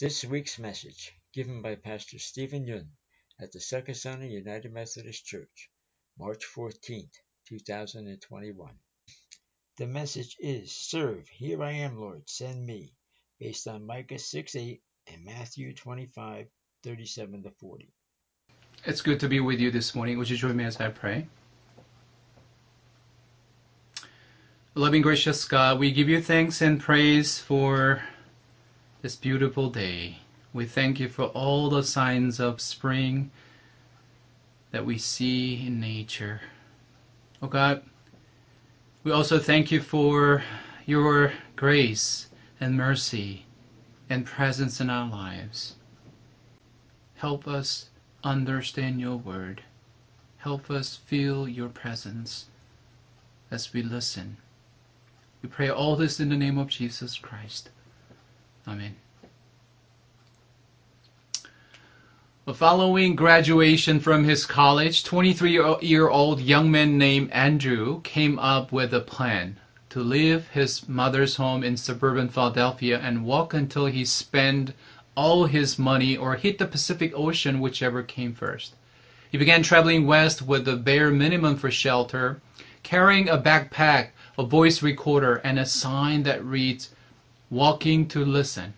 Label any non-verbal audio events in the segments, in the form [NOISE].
This week's message, given by Pastor Stephen Yun at the Center United Methodist Church, March 14th, 2021. The message is Serve, here I am, Lord, send me, based on Micah 6 8 and Matthew 25 37 to 40. It's good to be with you this morning. Would you join me as I pray? Loving gracious God, we give you thanks and praise for this beautiful day. We thank you for all the signs of spring that we see in nature. Oh God, we also thank you for your grace and mercy and presence in our lives. Help us understand your word. Help us feel your presence as we listen. We pray all this in the name of Jesus Christ. Amen. Following graduation from his college, 23 year old young man named Andrew came up with a plan to leave his mother's home in suburban Philadelphia and walk until he spent all his money or hit the Pacific Ocean, whichever came first. He began traveling west with the bare minimum for shelter, carrying a backpack, a voice recorder, and a sign that reads, Walking to Listen.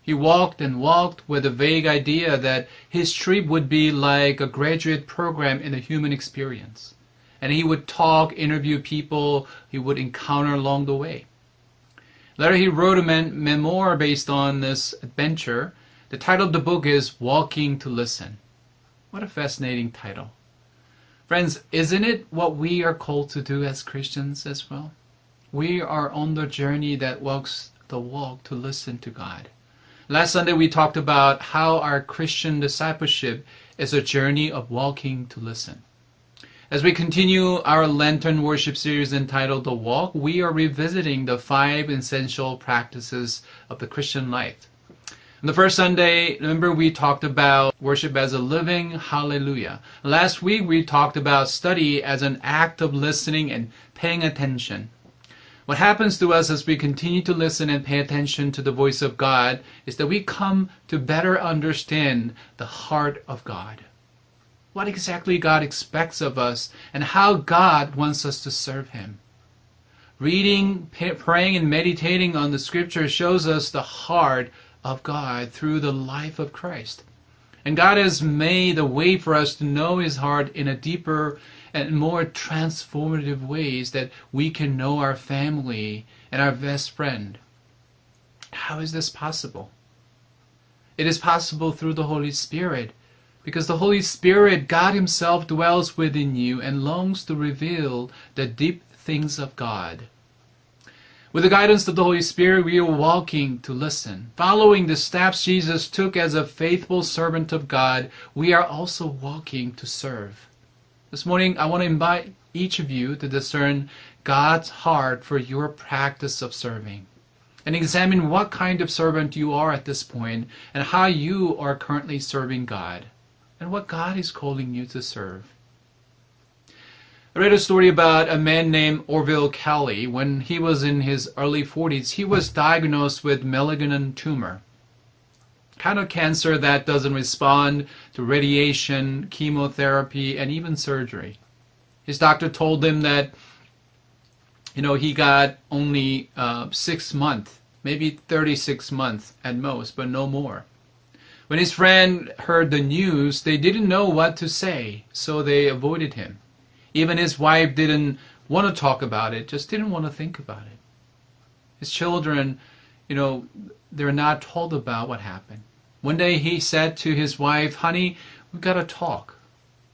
He walked and walked with a vague idea that his trip would be like a graduate program in the human experience. And he would talk, interview people he would encounter along the way. Later, he wrote a memoir based on this adventure. The title of the book is Walking to Listen. What a fascinating title. Friends, isn't it what we are called to do as Christians as well? We are on the journey that walks the walk to listen to God. Last Sunday we talked about how our Christian discipleship is a journey of walking to listen. As we continue our Lenten worship series entitled The Walk, we are revisiting the five essential practices of the Christian life. On the first Sunday, remember we talked about worship as a living hallelujah. Last week we talked about study as an act of listening and paying attention. What happens to us as we continue to listen and pay attention to the voice of God is that we come to better understand the heart of God. What exactly God expects of us and how God wants us to serve Him. Reading, praying, and meditating on the scripture shows us the heart of God through the life of Christ. And God has made a way for us to know His heart in a deeper and more transformative ways that we can know our family and our best friend. How is this possible? It is possible through the Holy Spirit because the Holy Spirit, God Himself, dwells within you and longs to reveal the deep things of God. With the guidance of the Holy Spirit, we are walking to listen. Following the steps Jesus took as a faithful servant of God, we are also walking to serve. This morning, I want to invite each of you to discern God's heart for your practice of serving and examine what kind of servant you are at this point and how you are currently serving God and what God is calling you to serve. I read a story about a man named Orville Kelly. When he was in his early 40s, he was diagnosed with malignant tumor kind of cancer that doesn't respond to radiation, chemotherapy, and even surgery. His doctor told him that, you know, he got only uh, six months, maybe 36 months at most, but no more. When his friend heard the news, they didn't know what to say, so they avoided him. Even his wife didn't want to talk about it, just didn't want to think about it. His children, you know, they're not told about what happened. One day he said to his wife, Honey, we've got to talk.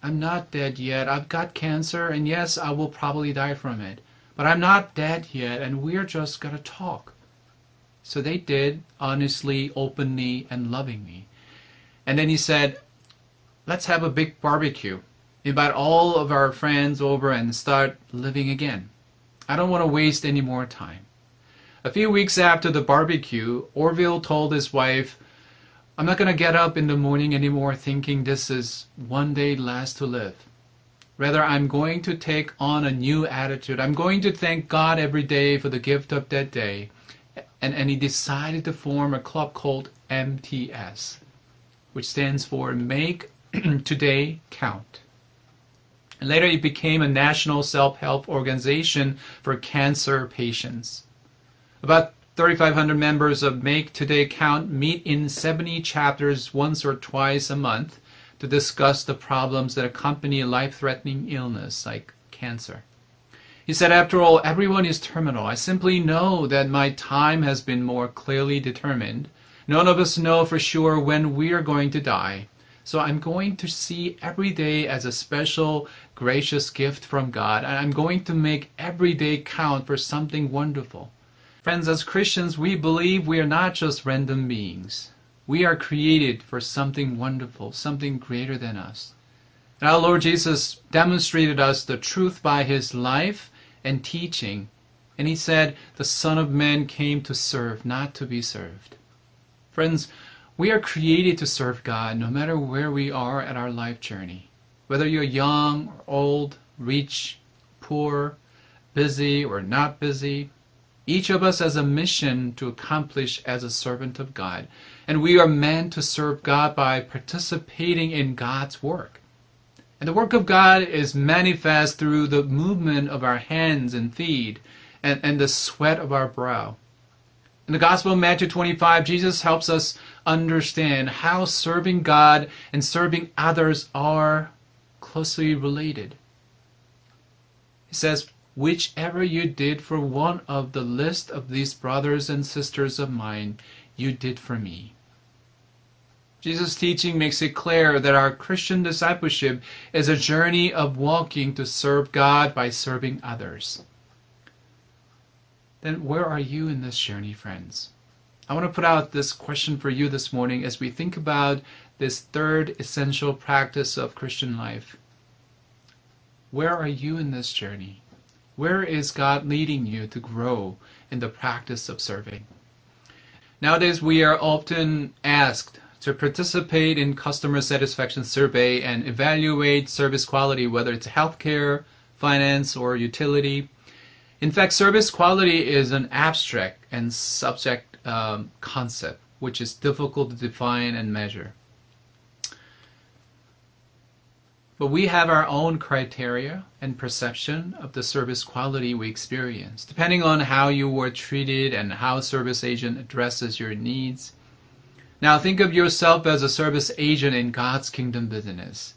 I'm not dead yet. I've got cancer, and yes, I will probably die from it. But I'm not dead yet, and we're just going to talk. So they did, honestly, openly, and lovingly. And then he said, Let's have a big barbecue. Invite all of our friends over and start living again. I don't want to waste any more time. A few weeks after the barbecue, Orville told his wife, I'm not going to get up in the morning anymore thinking this is one day last to live. Rather, I'm going to take on a new attitude. I'm going to thank God every day for the gift of that day. and, and he decided to form a club called MTC, which stands for Make [CLEARS THROAT] Today Count. And later it became a national self-help organization for cancer patients. About 3,500 members of Make Today Count meet in 70 chapters once or twice a month to discuss the problems that accompany life-threatening illness like cancer. He said, After all, everyone is terminal. I simply know that my time has been more clearly determined. None of us know for sure when we are going to die. So I'm going to see every day as a special, gracious gift from God, and I'm going to make every day count for something wonderful. Friends, as Christians, we believe we are not just random beings. We are created for something wonderful, something greater than us. And our Lord Jesus demonstrated us the truth by his life and teaching. And he said, The Son of Man came to serve, not to be served. Friends, we are created to serve God no matter where we are at our life journey. Whether you're young or old, rich, poor, busy or not busy, each of us has a mission to accomplish as a servant of God. And we are meant to serve God by participating in God's work. And the work of God is manifest through the movement of our hands and feet and, and the sweat of our brow. In the Gospel of Matthew 25, Jesus helps us understand how serving God and serving others are closely related. He says, Whichever you did for one of the list of these brothers and sisters of mine, you did for me. Jesus' teaching makes it clear that our Christian discipleship is a journey of walking to serve God by serving others. Then where are you in this journey, friends? I want to put out this question for you this morning as we think about this third essential practice of Christian life. Where are you in this journey? Where is God leading you to grow in the practice of serving? Nowadays, we are often asked to participate in customer satisfaction survey and evaluate service quality, whether it's healthcare, finance, or utility. In fact, service quality is an abstract and subject um, concept, which is difficult to define and measure. But we have our own criteria and perception of the service quality we experience, depending on how you were treated and how service agent addresses your needs. Now think of yourself as a service agent in God's kingdom business.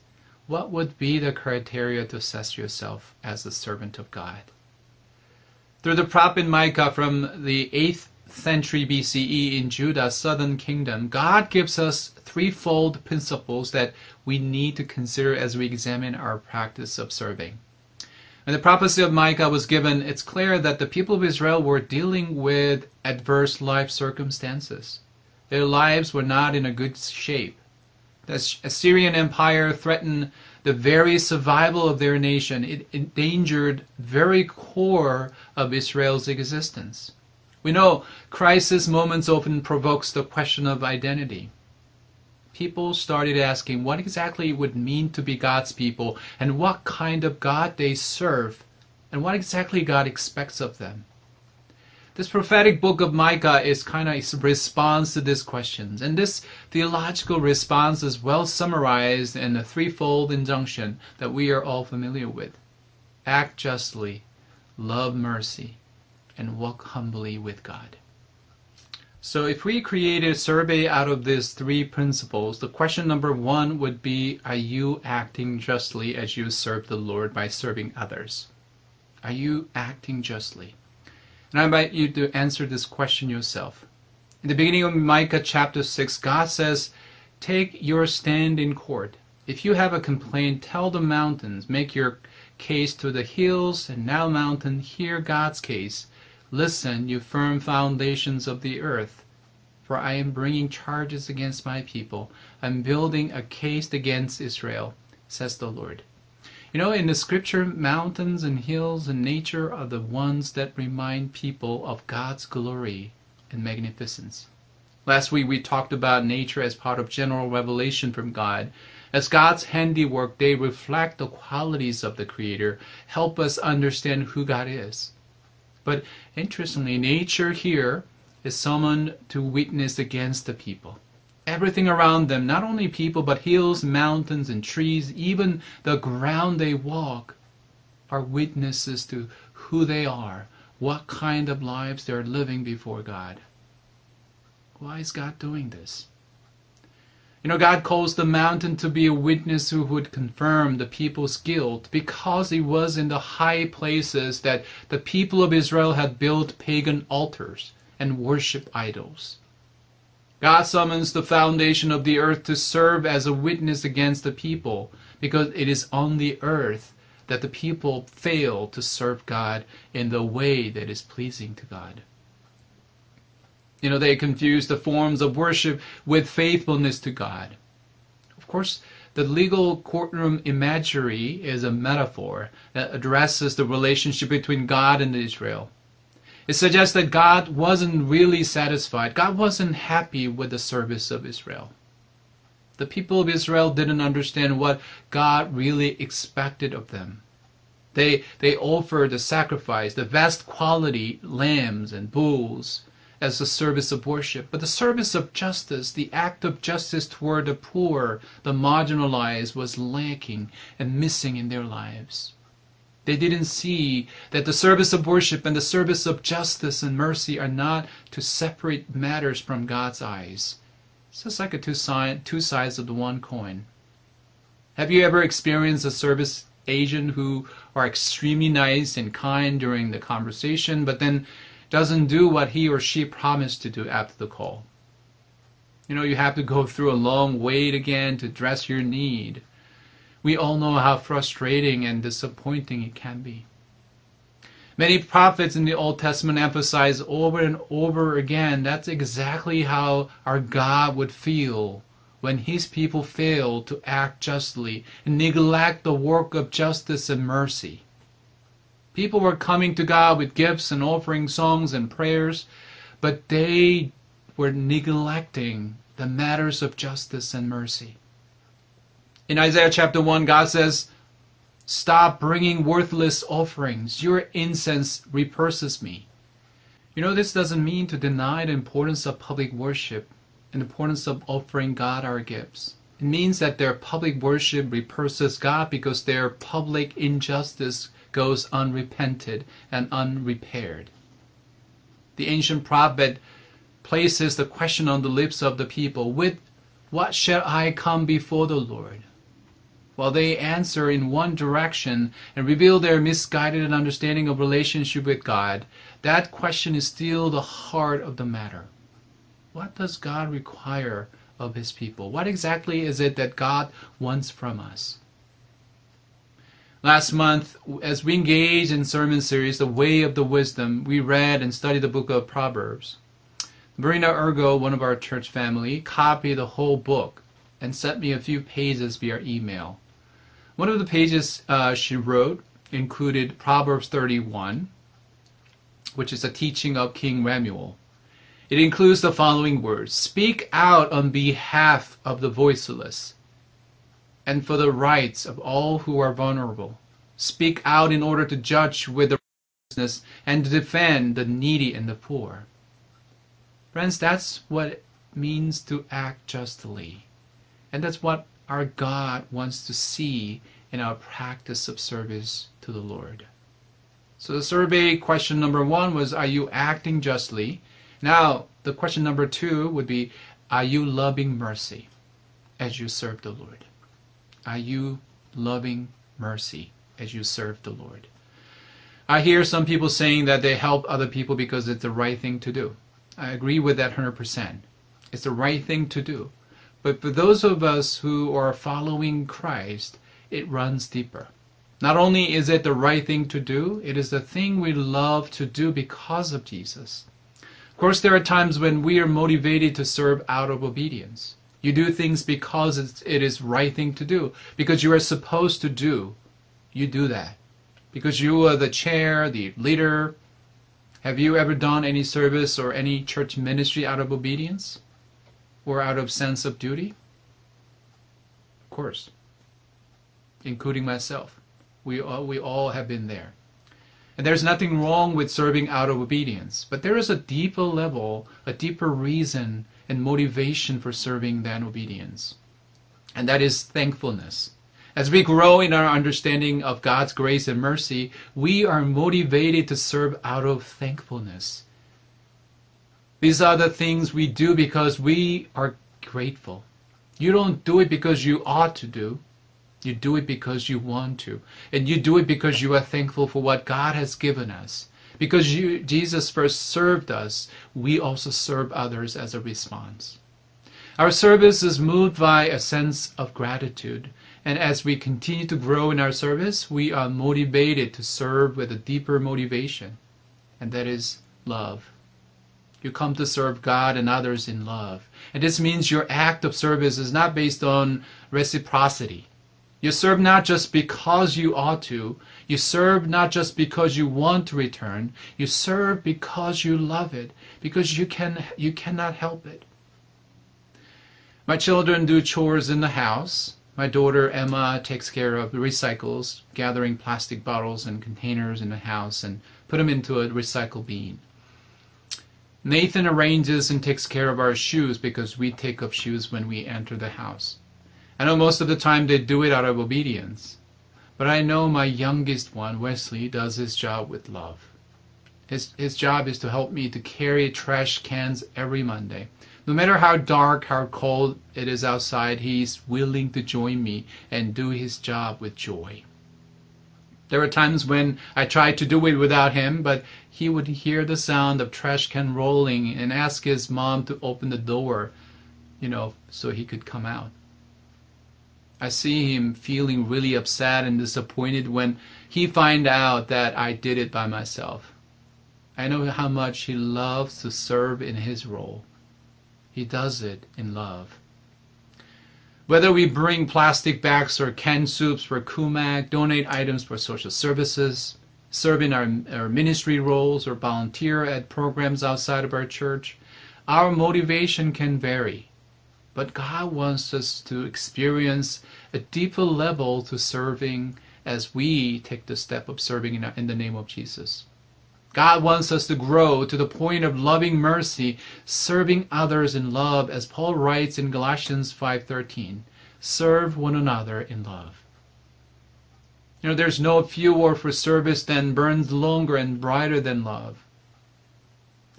What would be the criteria to assess yourself as a servant of God? Through the prophet Micah from the 8th century BCE in Judah's southern kingdom, God gives us threefold principles that we need to consider as we examine our practice of serving. When the prophecy of Micah was given, it's clear that the people of Israel were dealing with adverse life circumstances. Their lives were not in a good shape. The Assyrian Empire threatened the very survival of their nation. It endangered very core of Israel's existence. We know crisis moments often provokes the question of identity. People started asking what exactly it would mean to be God's people and what kind of God they serve and what exactly God expects of them. This prophetic book of Micah is kind of a response to these questions. And this theological response is well summarized in the threefold injunction that we are all familiar with act justly, love mercy, and walk humbly with God. So, if we created a survey out of these three principles, the question number one would be Are you acting justly as you serve the Lord by serving others? Are you acting justly? And I invite you to answer this question yourself. In the beginning of Micah chapter 6, God says, Take your stand in court. If you have a complaint, tell the mountains, make your case to the hills, and now, mountain, hear God's case. Listen, you firm foundations of the earth, for I am bringing charges against my people. I'm building a case against Israel, says the Lord. You know, in the scripture, mountains and hills and nature are the ones that remind people of God's glory and magnificence. Last week we talked about nature as part of general revelation from God. As God's handiwork, they reflect the qualities of the Creator, help us understand who God is. But interestingly, nature here is summoned to witness against the people. Everything around them, not only people, but hills, mountains, and trees, even the ground they walk, are witnesses to who they are, what kind of lives they're living before God. Why is God doing this? You know, God calls the mountain to be a witness who would confirm the people's guilt because it was in the high places that the people of Israel had built pagan altars and worship idols. God summons the foundation of the earth to serve as a witness against the people because it is on the earth that the people fail to serve God in the way that is pleasing to God. You know, they confuse the forms of worship with faithfulness to God. Of course, the legal courtroom imagery is a metaphor that addresses the relationship between God and Israel. It suggests that God wasn't really satisfied. God wasn't happy with the service of Israel. The people of Israel didn't understand what God really expected of them. They, they offered the sacrifice, the best quality lambs and bulls, as a service of worship, but the service of justice, the act of justice toward the poor, the marginalized, was lacking and missing in their lives. They didn't see that the service of worship and the service of justice and mercy are not to separate matters from God's eyes. It's just like a two, two sides of the one coin. Have you ever experienced a service agent who are extremely nice and kind during the conversation, but then doesn't do what he or she promised to do after the call. You know, you have to go through a long wait again to address your need. We all know how frustrating and disappointing it can be. Many prophets in the Old Testament emphasize over and over again that's exactly how our God would feel when his people fail to act justly and neglect the work of justice and mercy. People were coming to God with gifts and offering songs and prayers, but they were neglecting the matters of justice and mercy. In Isaiah chapter 1, God says, Stop bringing worthless offerings. Your incense repulses me. You know, this doesn't mean to deny the importance of public worship and the importance of offering God our gifts. Means that their public worship repulses God because their public injustice goes unrepented and unrepaired. The ancient prophet places the question on the lips of the people with what shall I come before the Lord? While they answer in one direction and reveal their misguided understanding of relationship with God, that question is still the heart of the matter. What does God require of his people? What exactly is it that God wants from us? Last month, as we engaged in sermon series, The Way of the Wisdom, we read and studied the book of Proverbs. Marina Ergo, one of our church family, copied the whole book and sent me a few pages via email. One of the pages uh, she wrote included Proverbs 31, which is a teaching of King Lemuel. It includes the following words Speak out on behalf of the voiceless and for the rights of all who are vulnerable. Speak out in order to judge with righteousness and to defend the needy and the poor. Friends, that's what it means to act justly. And that's what our God wants to see in our practice of service to the Lord. So the survey question number one was Are you acting justly? Now, the question number two would be Are you loving mercy as you serve the Lord? Are you loving mercy as you serve the Lord? I hear some people saying that they help other people because it's the right thing to do. I agree with that 100%. It's the right thing to do. But for those of us who are following Christ, it runs deeper. Not only is it the right thing to do, it is the thing we love to do because of Jesus. Of course, there are times when we are motivated to serve out of obedience. You do things because it's, it is right thing to do, because you are supposed to do. You do that because you are the chair, the leader. Have you ever done any service or any church ministry out of obedience or out of sense of duty? Of course, including myself. We all, we all have been there. And there's nothing wrong with serving out of obedience. But there is a deeper level, a deeper reason and motivation for serving than obedience. And that is thankfulness. As we grow in our understanding of God's grace and mercy, we are motivated to serve out of thankfulness. These are the things we do because we are grateful. You don't do it because you ought to do. You do it because you want to. And you do it because you are thankful for what God has given us. Because you, Jesus first served us, we also serve others as a response. Our service is moved by a sense of gratitude. And as we continue to grow in our service, we are motivated to serve with a deeper motivation. And that is love. You come to serve God and others in love. And this means your act of service is not based on reciprocity. You serve not just because you ought to. You serve not just because you want to return. You serve because you love it, because you can you cannot help it. My children do chores in the house. My daughter Emma takes care of the recycles, gathering plastic bottles and containers in the house and put them into a recycle bin. Nathan arranges and takes care of our shoes because we take off shoes when we enter the house. I know most of the time they do it out of obedience, but I know my youngest one, Wesley, does his job with love. His, his job is to help me to carry trash cans every Monday. No matter how dark, how cold it is outside, he's willing to join me and do his job with joy. There are times when I tried to do it without him, but he would hear the sound of trash can rolling and ask his mom to open the door, you know, so he could come out. I see him feeling really upset and disappointed when he find out that I did it by myself. I know how much he loves to serve in his role. He does it in love. Whether we bring plastic bags or canned soups for Kumag, donate items for social services, serve in our, our ministry roles, or volunteer at programs outside of our church, our motivation can vary. But God wants us to experience a deeper level to serving as we take the step of serving in, in the name of Jesus. God wants us to grow to the point of loving mercy, serving others in love, as Paul writes in Galatians 5:13. Serve one another in love. You know, there's no fuel for service that burns longer and brighter than love.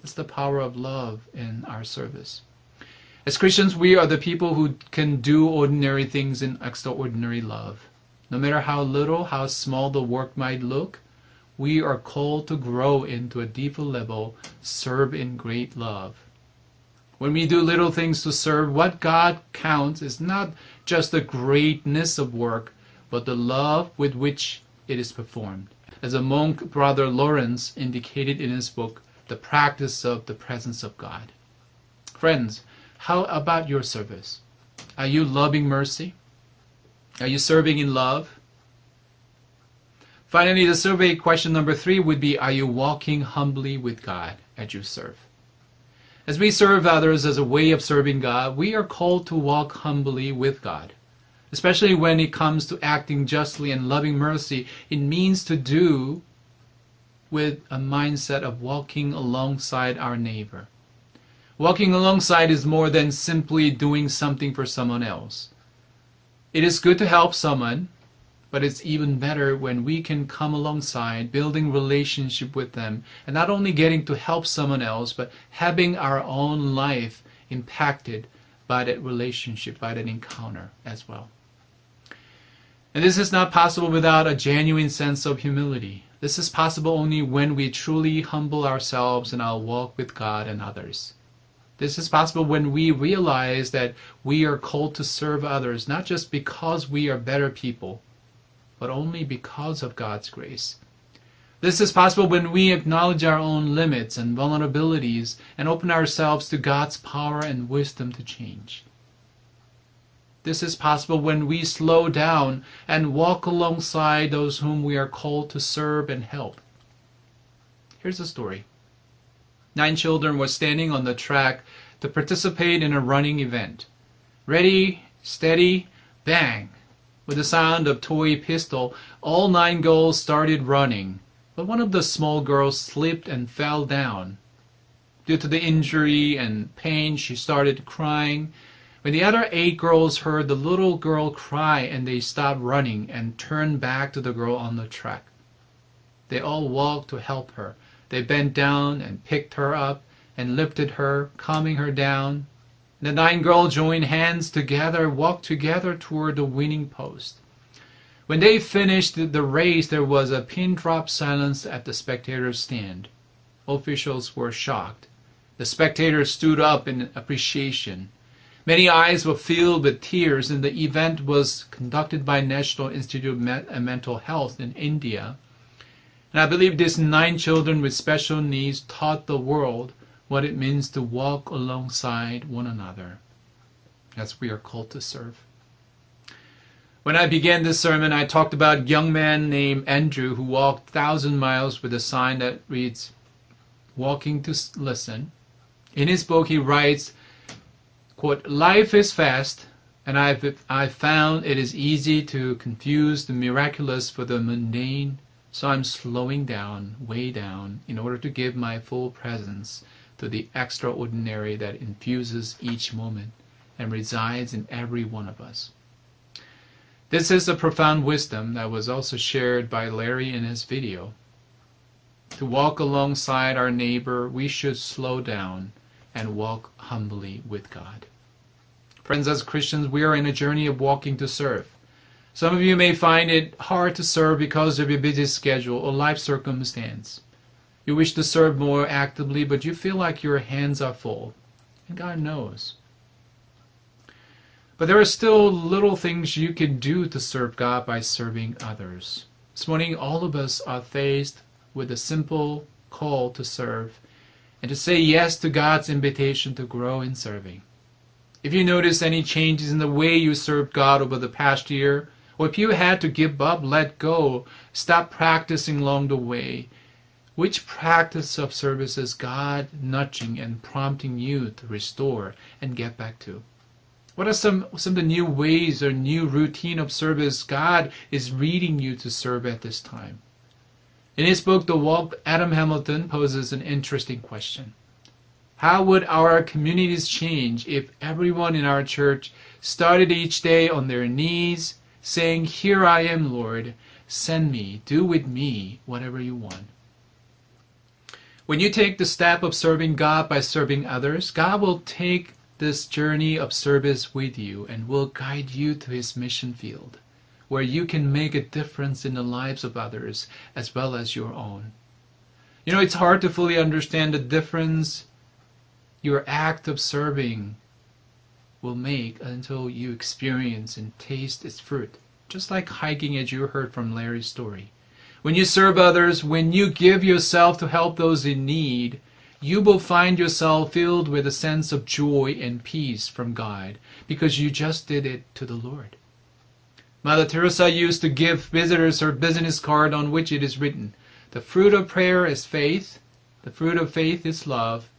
It's the power of love in our service. As Christians, we are the people who can do ordinary things in extraordinary love. No matter how little, how small the work might look, we are called to grow into a deeper level, serve in great love. When we do little things to serve, what God counts is not just the greatness of work, but the love with which it is performed. As a monk, Brother Lawrence indicated in his book, The Practice of the Presence of God. Friends, how about your service? Are you loving mercy? Are you serving in love? Finally, the survey question number three would be Are you walking humbly with God as you serve? As we serve others as a way of serving God, we are called to walk humbly with God. Especially when it comes to acting justly and loving mercy, it means to do with a mindset of walking alongside our neighbor. Walking alongside is more than simply doing something for someone else. It is good to help someone, but it's even better when we can come alongside, building relationship with them, and not only getting to help someone else, but having our own life impacted by that relationship, by that encounter as well. And this is not possible without a genuine sense of humility. This is possible only when we truly humble ourselves in our walk with God and others. This is possible when we realize that we are called to serve others, not just because we are better people, but only because of God's grace. This is possible when we acknowledge our own limits and vulnerabilities and open ourselves to God's power and wisdom to change. This is possible when we slow down and walk alongside those whom we are called to serve and help. Here's a story. Nine children were standing on the track to participate in a running event. Ready, steady, bang! With the sound of toy pistol, all nine girls started running. But one of the small girls slipped and fell down. Due to the injury and pain, she started crying. When the other eight girls heard the little girl cry and they stopped running and turned back to the girl on the track. They all walked to help her. They bent down and picked her up and lifted her, calming her down. The nine girls joined hands together, walked together toward the winning post. When they finished the race, there was a pin drop silence at the spectators' stand. Officials were shocked. The spectators stood up in appreciation. Many eyes were filled with tears, and the event was conducted by National Institute of Mental Health in India. And I believe these nine children with special needs taught the world what it means to walk alongside one another as we are called to serve. When I began this sermon, I talked about a young man named Andrew who walked thousand miles with a sign that reads, Walking to Listen. In his book, he writes, quote, Life is fast, and I've, I've found it is easy to confuse the miraculous for the mundane, so I'm slowing down, way down, in order to give my full presence to the extraordinary that infuses each moment and resides in every one of us. This is a profound wisdom that was also shared by Larry in his video. To walk alongside our neighbor, we should slow down and walk humbly with God. Friends, as Christians, we are in a journey of walking to serve. Some of you may find it hard to serve because of your busy schedule or life circumstance. You wish to serve more actively, but you feel like your hands are full. And God knows. But there are still little things you can do to serve God by serving others. This morning, all of us are faced with a simple call to serve and to say yes to God's invitation to grow in serving. If you notice any changes in the way you served God over the past year, or if you had to give up, let go, stop practicing along the way, which practice of service is God nudging and prompting you to restore and get back to? What are some, some of the new ways or new routine of service God is leading you to serve at this time? In his book, The Walk, Adam Hamilton poses an interesting question. How would our communities change if everyone in our church started each day on their knees saying, Here I am, Lord, send me, do with me whatever you want? When you take the step of serving God by serving others, God will take this journey of service with you and will guide you to his mission field, where you can make a difference in the lives of others as well as your own. You know, it's hard to fully understand the difference your act of serving will make until you experience and taste its fruit. Just like hiking, as you heard from Larry's story. When you serve others, when you give yourself to help those in need, you will find yourself filled with a sense of joy and peace from God because you just did it to the Lord. Mother Teresa used to give visitors her business card on which it is written, The fruit of prayer is faith, the fruit of faith is love,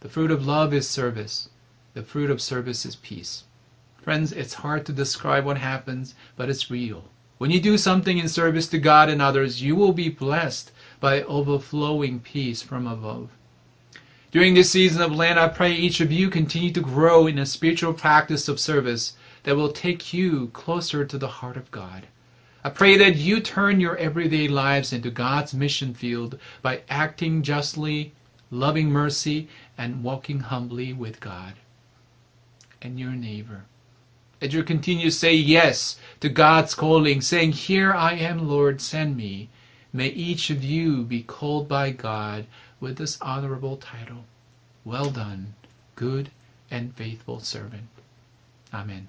the fruit of love is service, the fruit of service is peace. Friends, it's hard to describe what happens, but it's real. When you do something in service to God and others, you will be blessed by overflowing peace from above. During this season of Lent, I pray each of you continue to grow in a spiritual practice of service that will take you closer to the heart of God. I pray that you turn your everyday lives into God's mission field by acting justly, loving mercy, and walking humbly with God and your neighbor. As you continue to say yes to God's calling, saying, Here I am, Lord, send me, may each of you be called by God with this honorable title Well done, good and faithful servant. Amen.